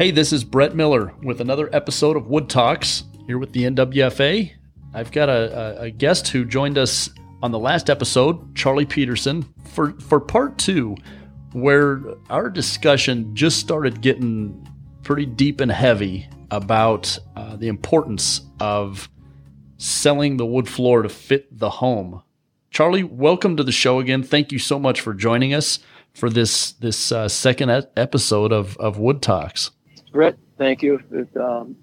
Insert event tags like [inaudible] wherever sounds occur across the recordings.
Hey, this is Brett Miller with another episode of Wood Talks here with the NWFA. I've got a, a, a guest who joined us on the last episode, Charlie Peterson, for, for part two, where our discussion just started getting pretty deep and heavy about uh, the importance of selling the wood floor to fit the home. Charlie, welcome to the show again. Thank you so much for joining us for this this uh, second episode of, of Wood Talks. Brett, thank you. It, um,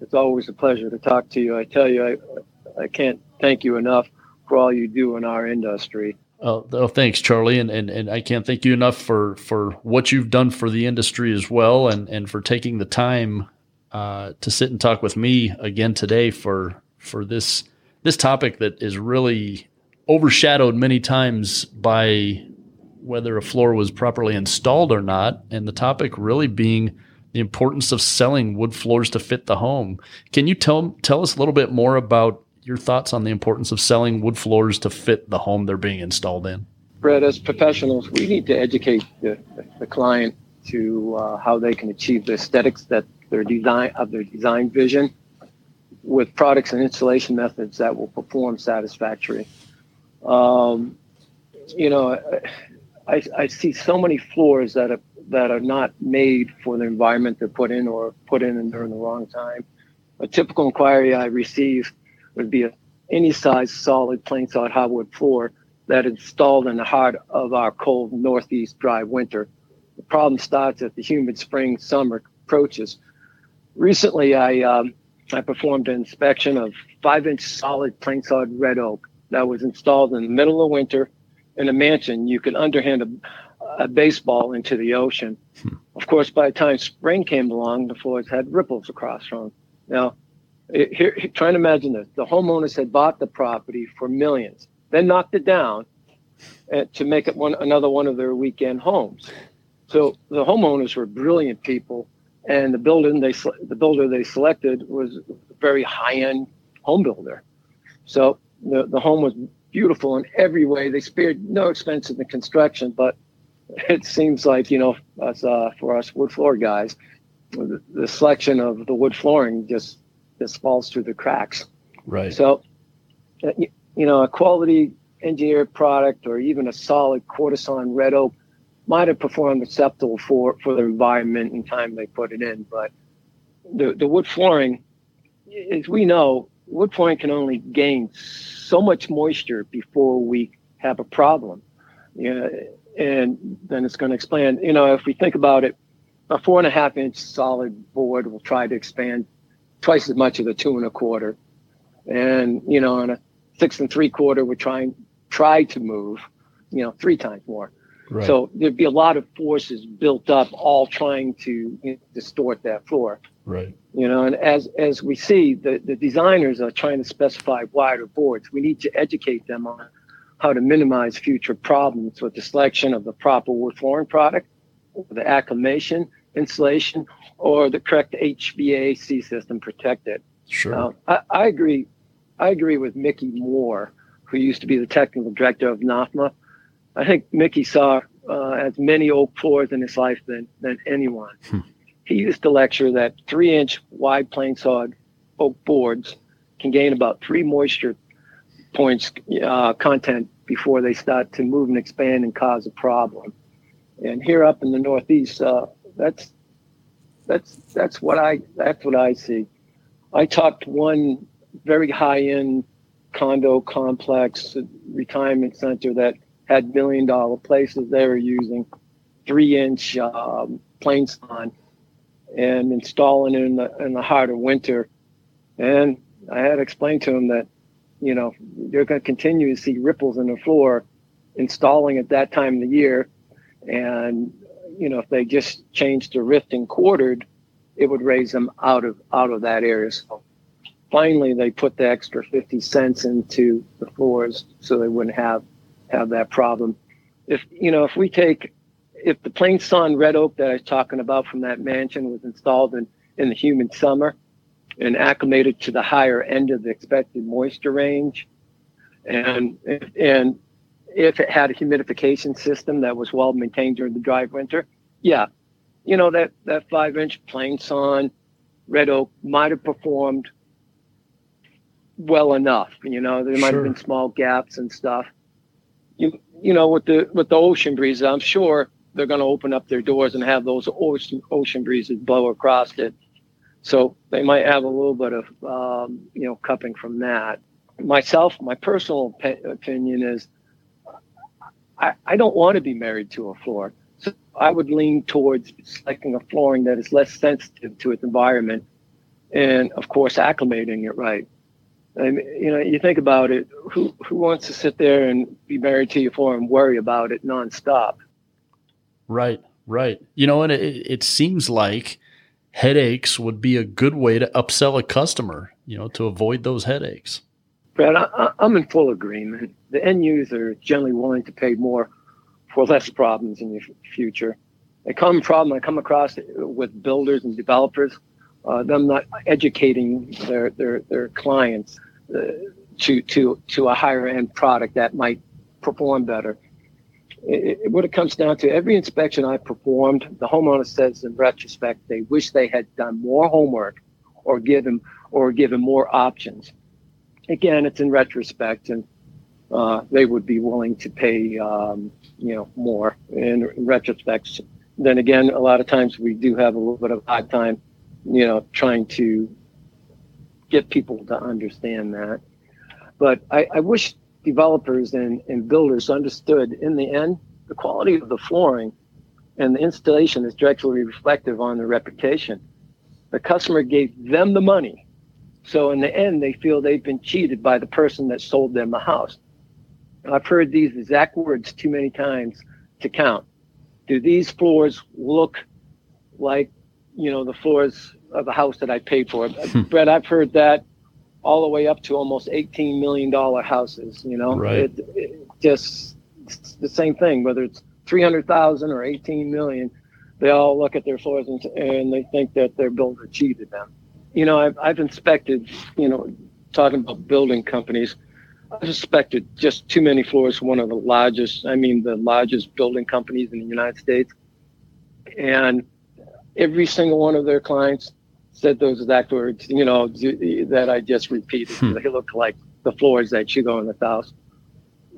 it's always a pleasure to talk to you. I tell you, I, I can't thank you enough for all you do in our industry. Oh, oh, thanks, Charlie, and, and and I can't thank you enough for for what you've done for the industry as well, and and for taking the time uh, to sit and talk with me again today for for this this topic that is really overshadowed many times by whether a floor was properly installed or not, and the topic really being the importance of selling wood floors to fit the home. Can you tell tell us a little bit more about your thoughts on the importance of selling wood floors to fit the home they're being installed in? Brett, as professionals, we need to educate the, the client to uh, how they can achieve the aesthetics that their design of their design vision with products and installation methods that will perform satisfactory. Um, you know, I, I see so many floors that are that are not made for the environment they're put in or put in during the wrong time. A typical inquiry I receive would be a, any size solid plain hardwood floor that installed in the heart of our cold northeast dry winter. The problem starts as the humid spring summer approaches. Recently, I um, I performed an inspection of five inch solid plain red oak that was installed in the middle of winter in a mansion. You could underhand a, a baseball into the ocean. Hmm. Of course, by the time spring came along, the floors had ripples across from them. Now, it, here, trying to imagine this: the homeowners had bought the property for millions, then knocked it down uh, to make it one another one of their weekend homes. So the homeowners were brilliant people, and the building they the builder they selected was a very high end home builder. So the the home was beautiful in every way. They spared no expense in the construction, but it seems like you know us uh, for us wood floor guys, the, the, selection of the wood flooring just just falls through the cracks. Right. So, uh, you, you know, a quality engineered product or even a solid quartersawn red oak might have performed acceptable for for the environment and time they put it in, but the the wood flooring, as we know, wood flooring can only gain so much moisture before we have a problem. You know, and then it's going to expand. You know, if we think about it, a four and a half inch solid board will try to expand twice as much as a two and a quarter, and you know, on a six and three quarter, we're trying try to move, you know, three times more. Right. So there'd be a lot of forces built up, all trying to you know, distort that floor. Right. You know, and as as we see, the the designers are trying to specify wider boards. We need to educate them on how to minimize future problems with the selection of the proper wood flooring product, the acclimation, insulation, or the correct HVAC system protected. Sure. I, I, agree. I agree with Mickey Moore, who used to be the technical director of NOFMA. I think Mickey saw uh, as many oak floors in his life than, than anyone. Hmm. He used to lecture that three inch wide plain sawn oak boards can gain about three moisture points uh, content before they start to move and expand and cause a problem. And here up in the Northeast, uh, that's that's that's what I that's what I see. I talked to one very high end condo complex retirement center that had million dollar places they were using three inch um, plain sawn and installing it in the in the heart of winter. And I had explained to him that you know, they're going to continue to see ripples in the floor installing at that time of the year. And, you know, if they just changed the rift and quartered, it would raise them out of out of that area. So finally they put the extra 50 cents into the floors so they wouldn't have have that problem. If you know, if we take if the plain sawn red oak that I was talking about from that mansion was installed in, in the humid summer, and acclimated to the higher end of the expected moisture range. And, and if it had a humidification system that was well maintained during the dry winter, yeah, you know that that five inch plain sawn red oak might have performed well enough. You know, there might sure. have been small gaps and stuff. You you know, with the with the ocean breeze, I'm sure they're going to open up their doors and have those ocean ocean breezes blow across it. So they might have a little bit of um, you know cupping from that. Myself, my personal opinion is, I, I don't want to be married to a floor. So I would lean towards selecting a flooring that is less sensitive to its environment, and of course acclimating it right. I mean, you know, you think about it. Who who wants to sit there and be married to your floor and worry about it nonstop? Right, right. You know, and it, it seems like headaches would be a good way to upsell a customer. You know, to avoid those headaches. Brad, I, I'm in full agreement. The end user is generally willing to pay more for less problems in the future. A common problem I come across with builders and developers, uh, them not educating their their, their clients uh, to to to a higher end product that might perform better. It, it, what it comes down to, every inspection I performed, the homeowner says in retrospect they wish they had done more homework or given or given more options. Again, it's in retrospect, and uh, they would be willing to pay, um, you know, more in, in retrospect. Then again, a lot of times we do have a little bit of hard time, you know, trying to get people to understand that. But I, I wish developers and, and builders understood in the end, the quality of the flooring and the installation is directly reflective on the reputation. The customer gave them the money. So in the end, they feel they've been cheated by the person that sold them the house. I've heard these exact words too many times to count. Do these floors look like, you know, the floors of the house that I paid for? Hmm. Brett, I've heard that all the way up to almost $18 million houses, you know, right. it, it just the same thing, whether it's 300,000 or 18 million, they all look at their floors and, and they think that their builder cheated them. You know, I've, I've inspected, you know, talking about building companies, I've inspected just too many floors for one of the largest, I mean, the largest building companies in the United States. And every single one of their clients said those exact words, you know, that I just repeated. Hmm. They look like the floors that you go in the house.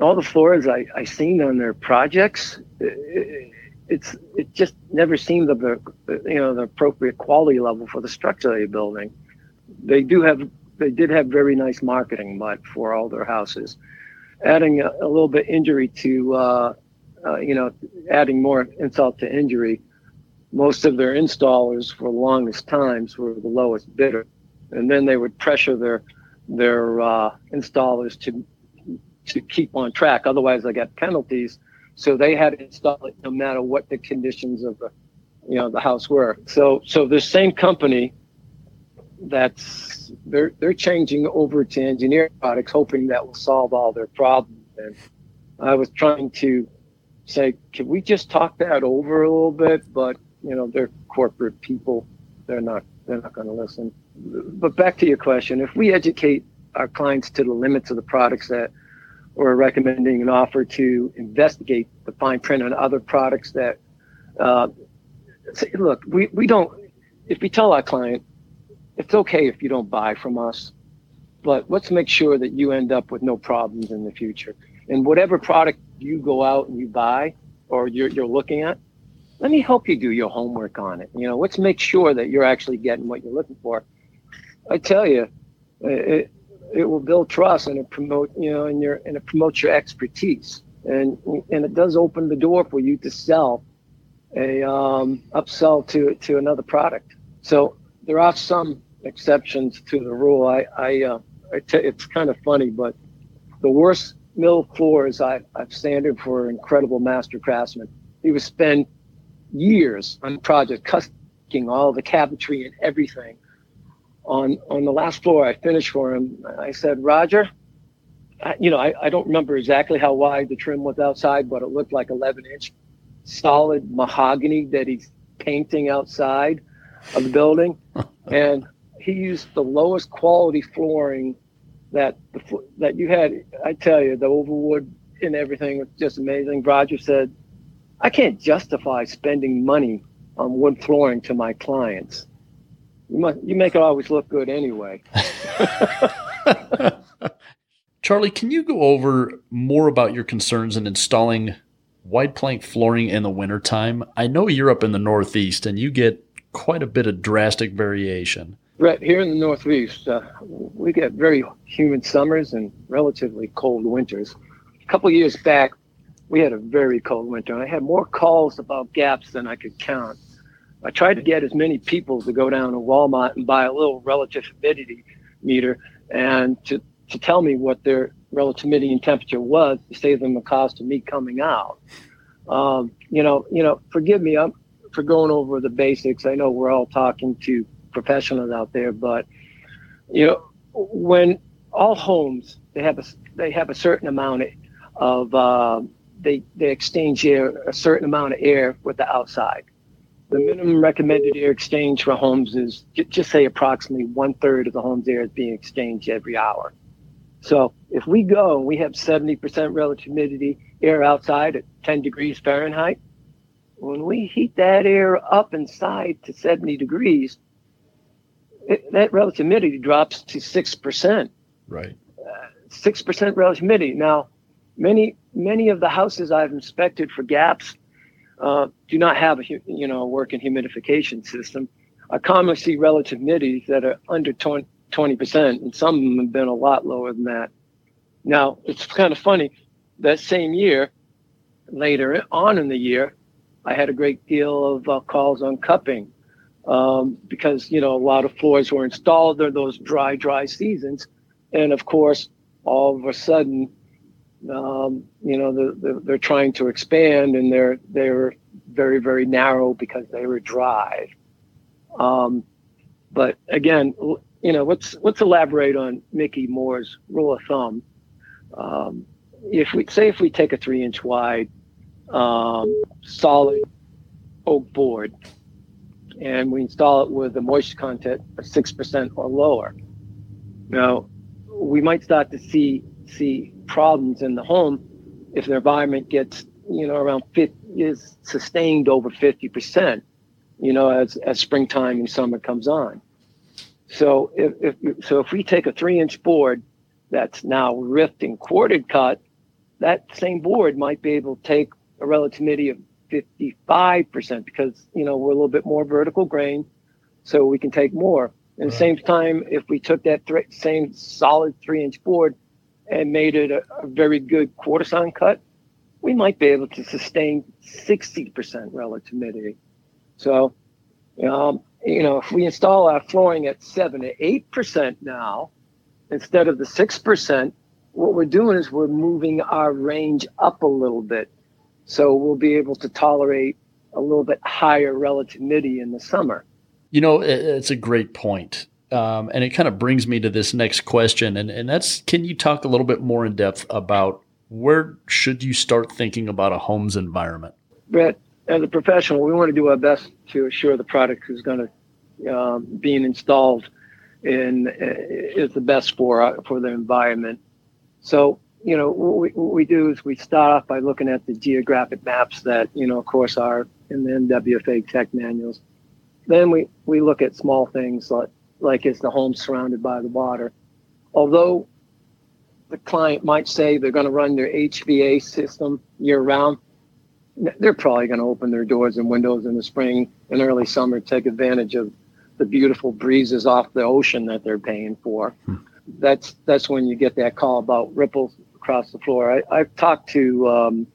All the floors I, I seen on their projects, it, it's it just never seemed of the you know the appropriate quality level for the structure they're building. They do have they did have very nice marketing, but for all their houses, adding a, a little bit injury to uh, uh, you know adding more insult to injury most of their installers for the longest times were the lowest bidder, and then they would pressure their their uh, installers to to keep on track. Otherwise, they got penalties. So they had to install it no matter what the conditions of the you know the house were. So so the same company that's they're they're changing over to engineered products, hoping that will solve all their problems. And I was trying to say, can we just talk that over a little bit? But you know they're corporate people. They're not they're not going to listen. But back to your question if we educate our clients to the limits of the products that we're recommending an offer to investigate the fine print on other products that uh, say, look we, we don't if we tell our client it's okay if you don't buy from us but let's make sure that you end up with no problems in the future. And whatever product you go out and you buy or you're, you're looking at let me help you do your homework on it. You know, let's make sure that you're actually getting what you're looking for. I tell you, it, it will build trust and it promote, you know, and your and it promotes your expertise, and and it does open the door for you to sell a um, upsell to to another product. So there are some exceptions to the rule. I I, uh, I t- it's kind of funny, but the worst mill floors I, I've sanded for incredible master craftsmen. He would spend years on project, customing all the cabinetry and everything. On on the last floor, I finished for him. I said, Roger, I, you know, I, I don't remember exactly how wide the trim was outside, but it looked like 11 inch solid mahogany that he's painting outside of the building. [laughs] and he used the lowest quality flooring that the, that you had. I tell you, the overwood and everything was just amazing. Roger said, I can't justify spending money on wood flooring to my clients. You, must, you make it always look good anyway. [laughs] Charlie, can you go over more about your concerns in installing wide plank flooring in the wintertime? I know you're up in the Northeast and you get quite a bit of drastic variation. Right here in the Northeast, uh, we get very humid summers and relatively cold winters. A couple years back, we had a very cold winter, and I had more calls about gaps than I could count. I tried to get as many people to go down to Walmart and buy a little relative humidity meter and to, to tell me what their relative humidity and temperature was to save them the cost of me coming out. Um, you know, you know, forgive me I'm, for going over the basics. I know we're all talking to professionals out there, but you know, when all homes they have a they have a certain amount of uh, they they exchange air a certain amount of air with the outside. The minimum recommended air exchange for homes is just say approximately one third of the home's air is being exchanged every hour. So if we go and we have 70% relative humidity air outside at 10 degrees Fahrenheit, when we heat that air up inside to 70 degrees, it, that relative humidity drops to 6%. Right. Uh, 6% relative humidity. Now, many many of the houses I've inspected for gaps uh, do not have a you know a working humidification system. I commonly see relative humidities that are under 20 percent, and some of them have been a lot lower than that. Now it's kind of funny. That same year, later on in the year, I had a great deal of uh, calls on cupping um, because you know a lot of floors were installed during those dry, dry seasons, and of course, all of a sudden um, you know, the, the, they're trying to expand and they're they're very very narrow because they were dry. Um, but again, you know, let's let's elaborate on Mickey Moore's rule of thumb. Um, if we say if we take a three inch wide um, solid oak board and we install it with a moisture content of six percent or lower, now we might start to see see problems in the home if the environment gets you know around 50, is sustained over 50% you know as as springtime and summer comes on. So if, if so if we take a three inch board that's now rift and quartered cut that same board might be able to take a relative humidity of 55% because you know we're a little bit more vertical grain so we can take more. At the same time if we took that th- same solid three inch board and made it a, a very good sawn cut, we might be able to sustain 60% relative humidity. So, um, you know, if we install our flooring at seven to eight percent now, instead of the six percent, what we're doing is we're moving our range up a little bit. So we'll be able to tolerate a little bit higher relative humidity in the summer. You know, it's a great point. Um, and it kind of brings me to this next question, and, and that's can you talk a little bit more in depth about where should you start thinking about a home's environment? Brett, as a professional, we want to do our best to assure the product is going to um, being installed in uh, is the best for uh, for the environment. So you know what we, what we do is we start off by looking at the geographic maps that you know of course are in the NWFA tech manuals. Then we we look at small things like like is the home surrounded by the water. Although the client might say they're going to run their HVA system year round, they're probably going to open their doors and windows in the spring and early summer to take advantage of the beautiful breezes off the ocean that they're paying for. Hmm. That's that's when you get that call about ripples across the floor. I, have talked to um,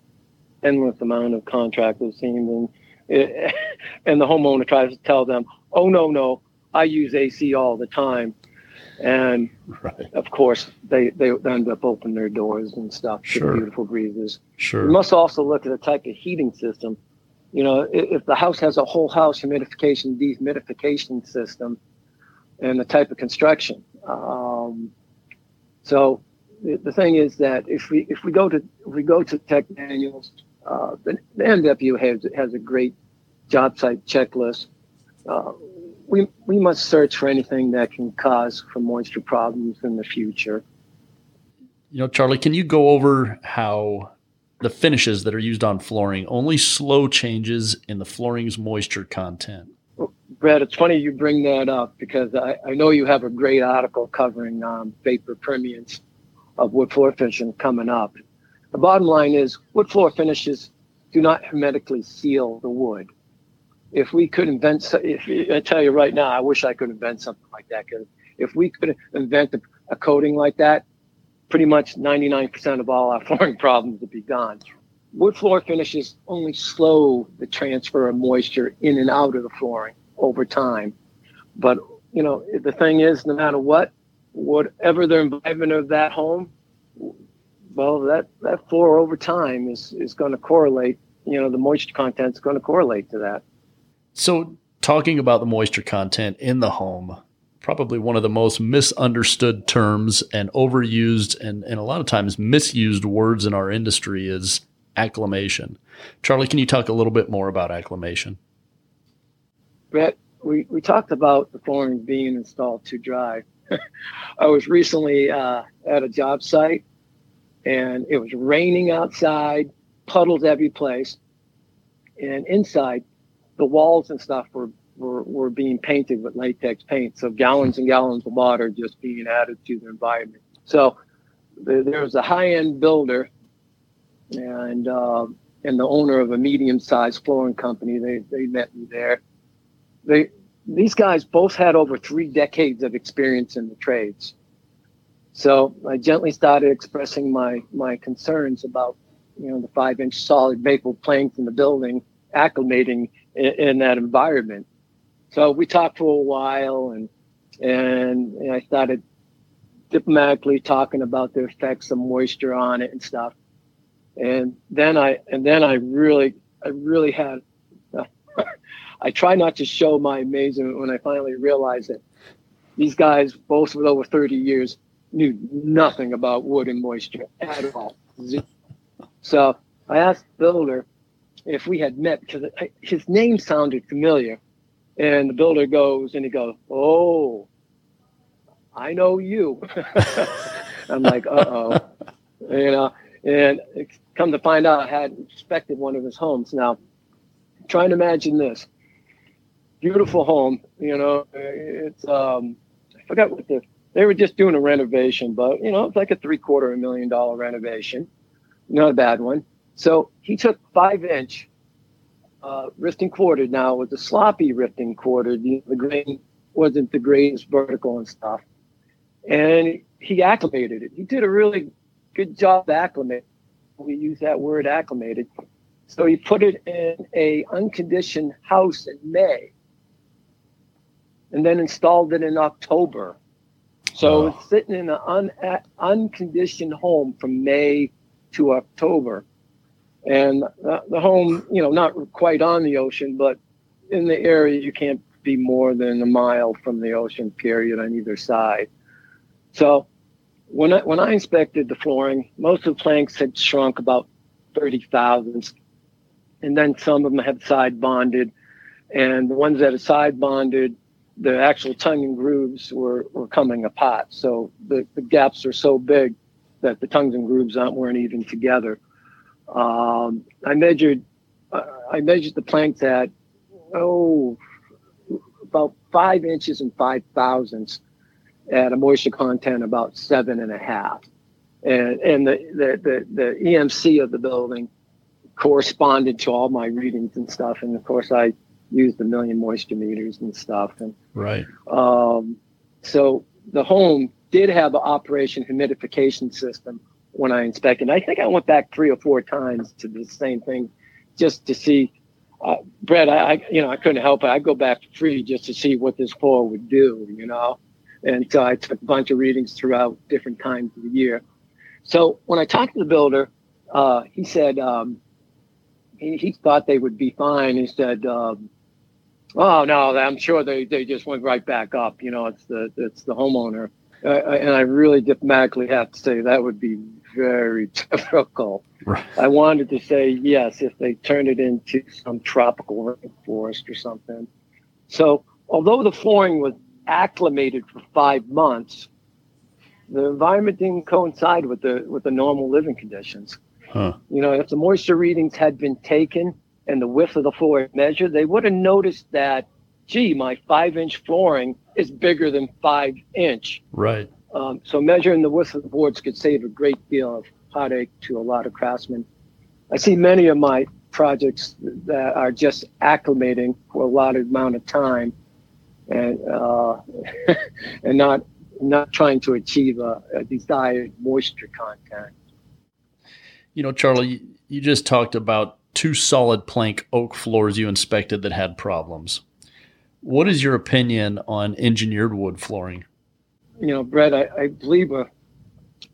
endless amount of contractors, and [laughs] and the homeowner tries to tell them, "Oh no, no, I use AC all the time. And right. of course, they, they end up opening their doors and stuff sure. beautiful breezes. Sure. You must also look at the type of heating system. You know, if, if the house has a whole house humidification, dehumidification system, and the type of construction. Um, so the, the thing is that if we if we go to if we go to tech manuals, uh, the, the NW has has a great job site checklist. Uh, we, we must search for anything that can cause for moisture problems in the future. You know, Charlie, can you go over how the finishes that are used on flooring only slow changes in the flooring's moisture content. Brad, it's funny you bring that up because I, I know you have a great article covering um, vapor permeance of wood floor finishing coming up. The bottom line is wood floor finishes do not hermetically seal the wood. If we could invent, if I tell you right now, I wish I could invent something like that. Because if we could invent a, a coating like that, pretty much 99% of all our [laughs] flooring problems would be gone. Wood floor finishes only slow the transfer of moisture in and out of the flooring over time. But you know, the thing is, no matter what, whatever the environment of that home, well, that that floor over time is is going to correlate. You know, the moisture content is going to correlate to that. So, talking about the moisture content in the home, probably one of the most misunderstood terms and overused and, and a lot of times misused words in our industry is acclimation. Charlie, can you talk a little bit more about acclimation? Brett, we, we talked about the flooring being installed too dry. [laughs] I was recently uh, at a job site and it was raining outside, puddles every place. And inside, the walls and stuff were, were, were being painted with latex paint. So gallons and gallons of water just being added to the environment. So there was a high end builder and, uh, and the owner of a medium sized flooring company. They, they met me there they these guys both had over three decades of experience in the trades. So I gently started expressing my my concerns about you know the five inch solid maple planks in the building acclimating in, in that environment. So we talked for a while and and, and I started diplomatically talking about the effects of moisture on it and stuff. And then I and then I really I really had [laughs] I try not to show my amazement when I finally realized that these guys, both with over 30 years, knew nothing about wood and moisture at all. So I asked builder if we had met because his name sounded familiar. And the builder goes and he goes, Oh, I know you. [laughs] I'm like, uh oh. You know, and come to find out, I had inspected one of his homes. Now, try and imagine this beautiful home. You know, it's um, I forgot what the they were just doing a renovation, but you know, it's like a three quarter a million dollar renovation, not a bad one. So he took five inch uh, rift and quartered. Now with the sloppy rift and quartered, the, the grain wasn't the greatest vertical and stuff, and he acclimated it. He did a really good job acclimating. We use that word acclimated. So he put it in a unconditioned house in May and then installed it in October. So oh. it's sitting in an un, unconditioned home from May to October. And the, home, you know, not quite on the ocean, but in the area, you can't be more than a mile from the ocean, period, on either side. So when I, when I inspected the flooring, most of the planks had shrunk about 30 thousandths. And then some of them had side bonded. And the ones that are side bonded the actual tongue and grooves were, were coming apart. So the, the gaps are so big that the tongues and grooves aren't weren't even together. Um, I measured uh, I measured the planks at oh about five inches and five thousandths at a moisture content about seven and a half. And and the, the, the, the EMC of the building corresponded to all my readings and stuff. And of course I used a million moisture meters and stuff. And right. Um, so the home did have an operation humidification system when I inspected. I think I went back three or four times to the same thing just to see. Uh, Brett, I, I, you know I couldn't help it. I'd go back three just to see what this floor would do, you know. And so I took a bunch of readings throughout different times of the year. So when I talked to the builder, uh, he said um, he, he, thought they would be fine. He said um, Oh no, I'm sure they, they just went right back up. You know, it's the it's the homeowner, and I really diplomatically have to say that would be very [laughs] difficult. Right. I wanted to say yes if they turned it into some tropical rainforest or something. So although the flooring was acclimated for five months, the environment didn't coincide with the with the normal living conditions. Huh. You know, if the moisture readings had been taken and the width of the floor measured, they would have noticed that, gee, my five inch flooring is bigger than five inch. Right. Um, so measuring the width of the boards could save a great deal of heartache to a lot of craftsmen. I see many of my projects that are just acclimating for a lot of amount of time and uh, [laughs] and not not trying to achieve a, a, desired moisture content. You know, Charlie, you just talked about two solid plank oak floors you inspected that had problems. What is your opinion on engineered wood flooring? You know, Brett, I, I believe a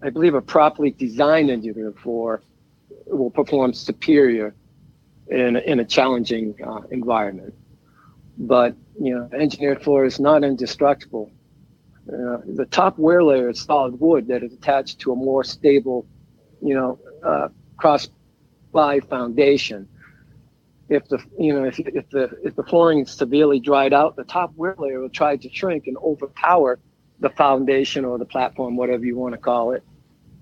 I believe a properly designed engineered floor will perform superior in, in a challenging uh, environment. But you know, engineered floor is not indestructible. Uh, the top wear layer is solid wood that is attached to a more stable, you know, uh, cross ply foundation. If the you know if, if the if the flooring is severely dried out, the top wear layer will try to shrink and overpower the foundation or the platform, whatever you want to call it.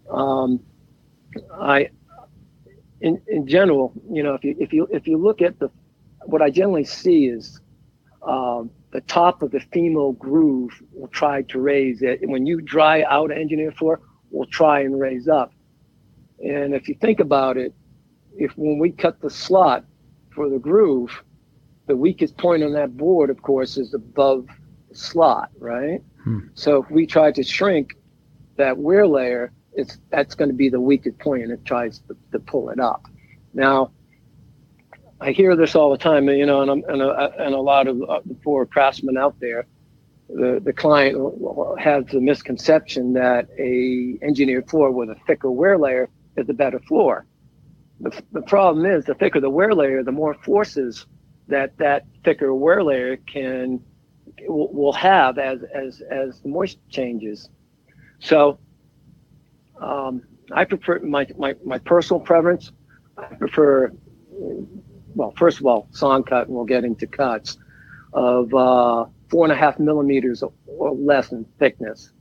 Um, I in, in general, you know, if you if you if you look at the what I generally see is um, the top of the femoral groove will try to raise it. When you dry out an engineer floor, will try and raise up. And if you think about it, if when we cut the slot for the groove, the weakest point on that board, of course, is above the slot, right? Hmm. So if we try to shrink that wear layer, it's that's going to be the weakest point, and it tries to, to pull it up. Now, I hear this all the time, you know, and, I'm, and, a, and a lot of uh, the poor craftsmen out there, the, the client has the misconception that a engineered floor with a thicker wear layer is a better floor. The, the problem is the thicker the wear layer, the more forces that that thicker wear layer can will, have as as as the moisture changes. So um, I prefer my, my, my personal preference. I prefer, well, first of all, sawn cut, and we'll get into cuts of uh, four and a half millimeters or less in thickness.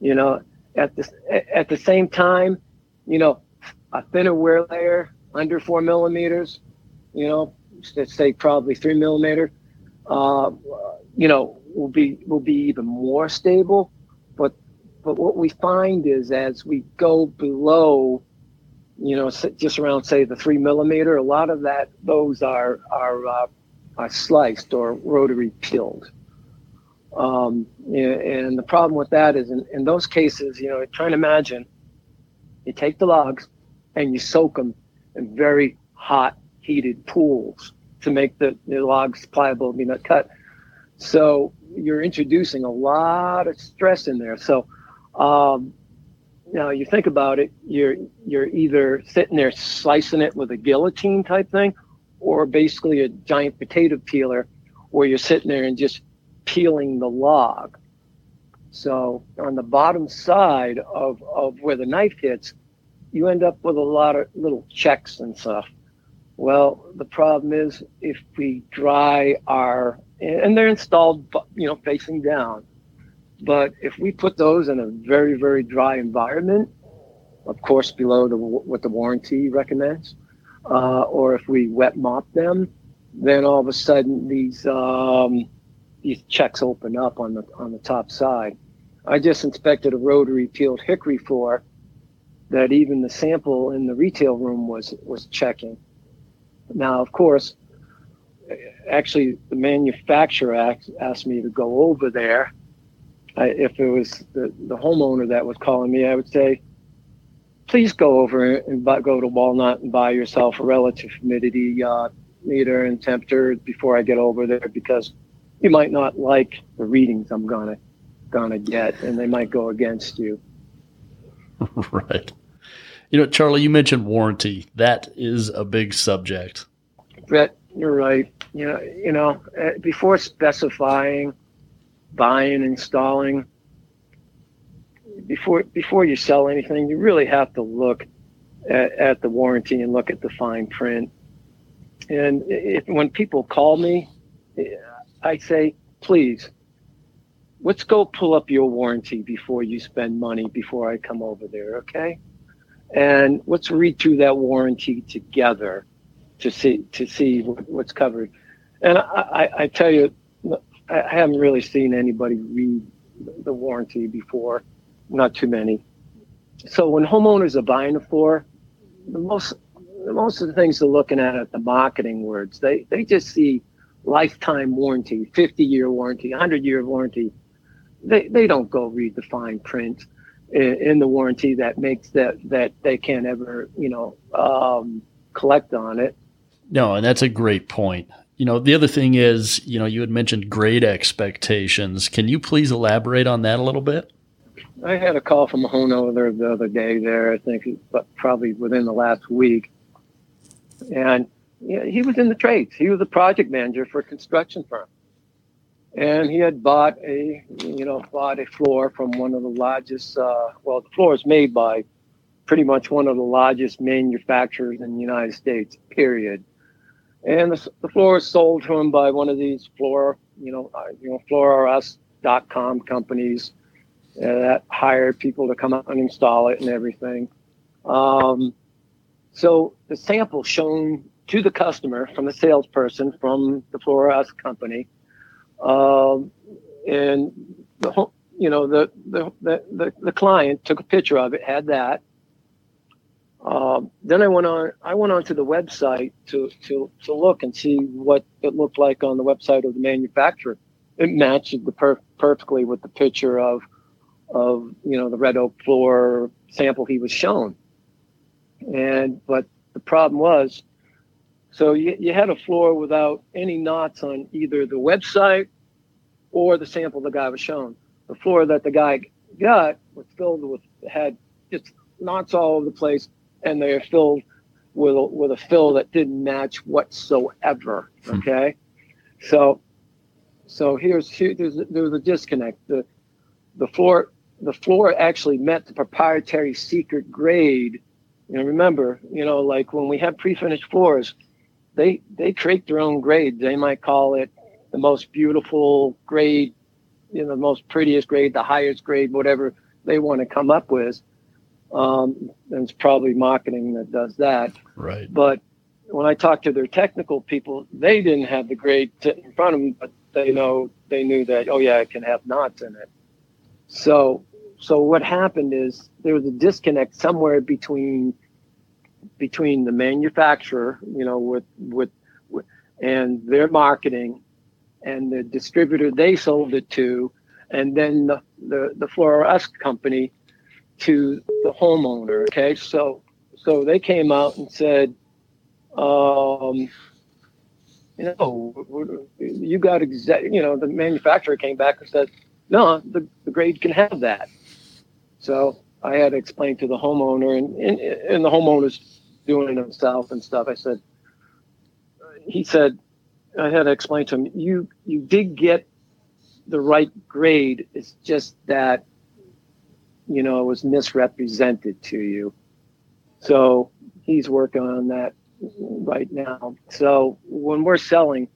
You know, at the at the same time, you know, a thinner wear layer under four millimeters, you know, let's say probably three millimeter, uh, you know, will be will be even more stable. But but what we find is as we go below, you know, just around say the three millimeter, a lot of that those are are, uh, are sliced or rotary peeled. Um, and the problem with that is in, in those cases, you know, trying to imagine, you take the logs and you soak them in very hot, heated pools to make the, the logs pliable and be not cut. So you're introducing a lot of stress in there. So um, now you think about it, you're you're either sitting there slicing it with a guillotine type thing, or basically a giant potato peeler, where you're sitting there and just peeling the log. So on the bottom side of, of where the knife hits, you end up with a lot of little checks and stuff. Well, the problem is if we dry our and they're installed, you know, facing down. But if we put those in a very, very dry environment, of course, below the, what the warranty recommends, uh, or if we wet mop them, then all of a sudden these um, these checks open up on the on the top side. I just inspected a rotary peeled hickory floor that even the sample in the retail room was was checking. Now, of course, actually, the manufacturer asked asked me to go over there I, if it was the, the homeowner that was calling me, I would say, please go over and buy, go to Walmart and buy yourself a relative humidity uh, meter and temperature before I get over there because you might not like the readings I'm gonna gonna get, and they might go against you. [laughs] right. You know, Charlie, you mentioned warranty. That is a big subject. Brett, you're right. You know, you know, uh, before specifying buying, installing, before before you sell anything, you really have to look at, at the warranty and look at the fine print. And if, when people call me, I say, please, let's go pull up your warranty before you spend money before I come over there, okay? And let's read through that warranty together to see to see what's covered. And I, I, tell you, I haven't really seen anybody read the warranty before, not too many. So when homeowners are buying a floor, the most most of the things they're looking at are the marketing words. They they just see lifetime warranty, 50 year warranty, 100 year warranty. They they don't go read the fine print in, in the warranty that makes that that they can't ever you know um, collect on it. No, and that's a great point. You know, the other thing is, you know, you had mentioned grade expectations. Can you please elaborate on that a little bit? I had a call from a homeowner the other day there, I think, but probably within the last week. And you know, he was in the trades. He was a project manager for a construction firm. And he had bought a, you know, bought a floor from one of the largest, uh, well, the floor is made by pretty much one of the largest manufacturers in the United States, period. And the, the floor is sold to him by one of these floor, you know, uh, you know, FloorRS.com companies uh, that hire people to come out and install it and everything. Um, so the sample shown to the customer from the salesperson from the FloorRS company, um, and the you know the, the the the client took a picture of it, had that, um, then I went on. I went onto the website to to to look and see what it looked like on the website of the manufacturer. It matched the per- perfectly with the picture of of you know the red oak floor sample he was shown. And but the problem was, so you, you had a floor without any knots on either the website or the sample the guy was shown. The floor that the guy got was filled with had just knots all over the place and they're filled with a, with a fill that didn't match whatsoever. Hmm. Okay, so so here's here, there's there's a disconnect. The the floor the floor actually met the proprietary secret grade. You know, remember, you know, like when we have pre-finished floors, they they create their own grade. They might call it the most beautiful grade, you know, the most prettiest grade, the highest grade, whatever they want to come up with. Um, and it's probably marketing that does that. Right. But when I talked to their technical people, they didn't have the grade in front of them, but they know they knew that oh yeah, it can have knots in it. So so what happened is there was a disconnect somewhere between between the manufacturer, you know, with with, with and their marketing and the distributor they sold it to, and then the the, the FloorRS company to the homeowner. Okay, so so they came out and said, um, you know, you got exact. You know, the manufacturer came back and said, no, the, the grade can have that. So I had to explain to the homeowner, and and, and the homeowner's doing it himself and stuff. I said, he said, I had to explain to him, you you did get the right grade. It's just that you know, it was misrepresented to you. So he's working on that right now. So when we're selling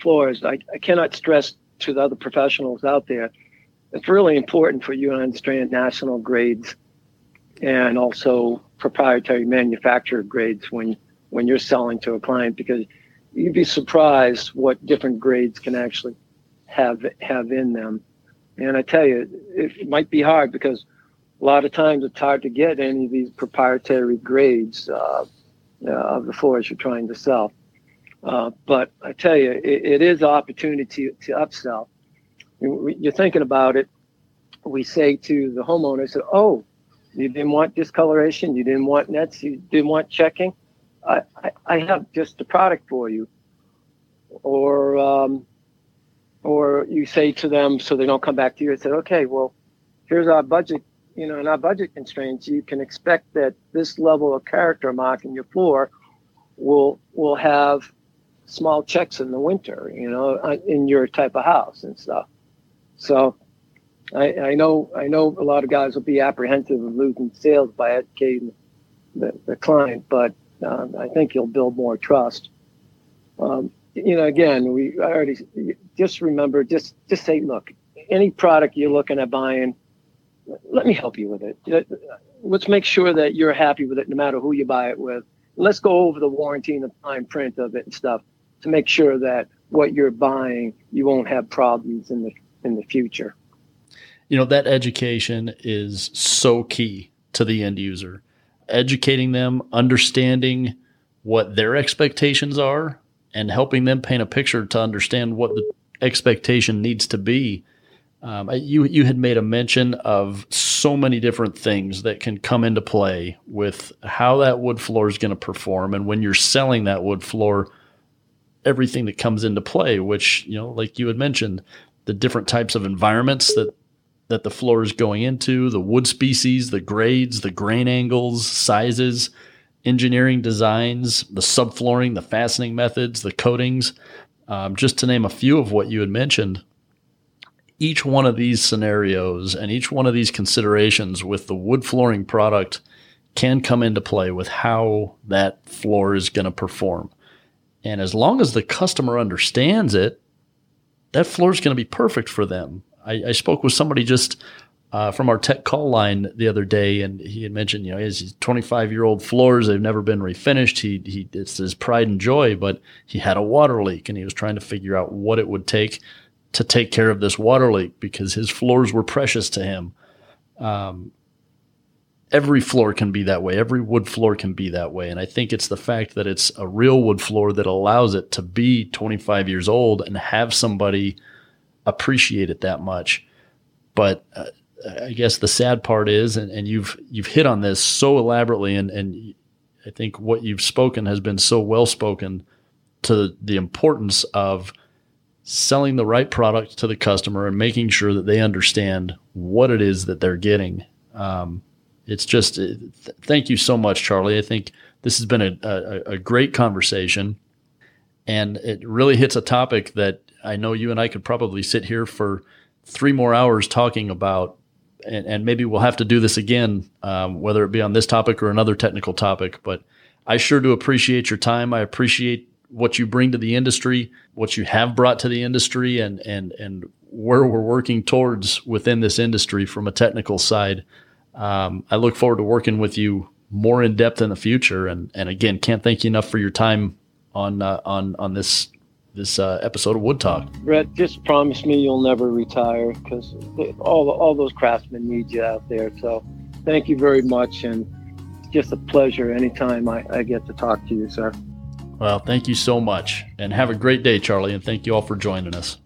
floors, I, I cannot stress to the other professionals out there, it's really important for you to understand national grades and also proprietary manufacturer grades when when you're selling to a client because you'd be surprised what different grades can actually have have in them. And I tell you, it might be hard because a lot of times it's hard to get any of these proprietary grades uh, uh, of the floors you're trying to sell. Uh, but I tell you, it, it is opportunity to, to upsell. You're thinking about it. We say to the homeowner, "So, oh, you didn't want discoloration, you didn't want nets, you didn't want checking. I, I, I have just a product for you." Or, um, or you say to them, so they don't come back to you and say, "Okay, well, here's our budget you know, in our budget constraints, you can expect that this level of character mark in your floor will will have small checks in the winter, you know, uh, in your type of house and stuff. So I, I know I know a lot of guys will be apprehensive of losing sales by educating the, the client, but um, I think you'll build more trust. Um, you know, again, we already just remember just just say, look, any product you're looking at buying let me help you with it. Let's make sure that you're happy with it, no matter who you buy it with. Let's go over the warranty and the fine print of it and stuff to make sure that what you're buying, you won't have problems in the in the future. You know that education is so key to the end user. Educating them, understanding what their expectations are, and helping them paint a picture to understand what the expectation needs to be. Um, you you had made a mention of so many different things that can come into play with how that wood floor is going to perform, and when you're selling that wood floor, everything that comes into play. Which you know, like you had mentioned, the different types of environments that that the floor is going into, the wood species, the grades, the grain angles, sizes, engineering designs, the subflooring, the fastening methods, the coatings, um, just to name a few of what you had mentioned. Each one of these scenarios and each one of these considerations with the wood flooring product can come into play with how that floor is going to perform. And as long as the customer understands it, that floor is going to be perfect for them. I, I spoke with somebody just uh, from our tech call line the other day, and he had mentioned, you know, his 25 year old floors, they've never been refinished. He, he, it's his pride and joy, but he had a water leak and he was trying to figure out what it would take to take care of this water leak because his floors were precious to him. Um, every floor can be that way. Every wood floor can be that way. And I think it's the fact that it's a real wood floor that allows it to be 25 years old and have somebody appreciate it that much. But uh, I guess the sad part is, and, and you've you've hit on this so elaborately, and and I think what you've spoken has been so well spoken to the importance of selling the right product to the customer and making sure that they understand what it is that they're getting. Um, it's just th- thank you so much, Charlie. I think this has been a, a, a great conversation, and it really hits a topic that I know you and I could probably sit here for three more hours talking about, and, and maybe we'll have to do this again, um, whether it be on this topic or another technical topic. But I sure do appreciate your time. I appreciate what you bring to the industry, what you have brought to the industry, and and and where we're working towards within this industry from a technical side. Um, I look forward to working with you more in depth in the future. And and again, can't thank you enough for your time on uh, on on this this uh, episode of Wood Talk. Brett, just promise me you'll never retire because all all those craftsmen need you out there. So thank you very much, and it's just a pleasure anytime I, I get to talk to you, sir. Well, thank you so much, and have a great day, Charlie, and thank you all for joining us.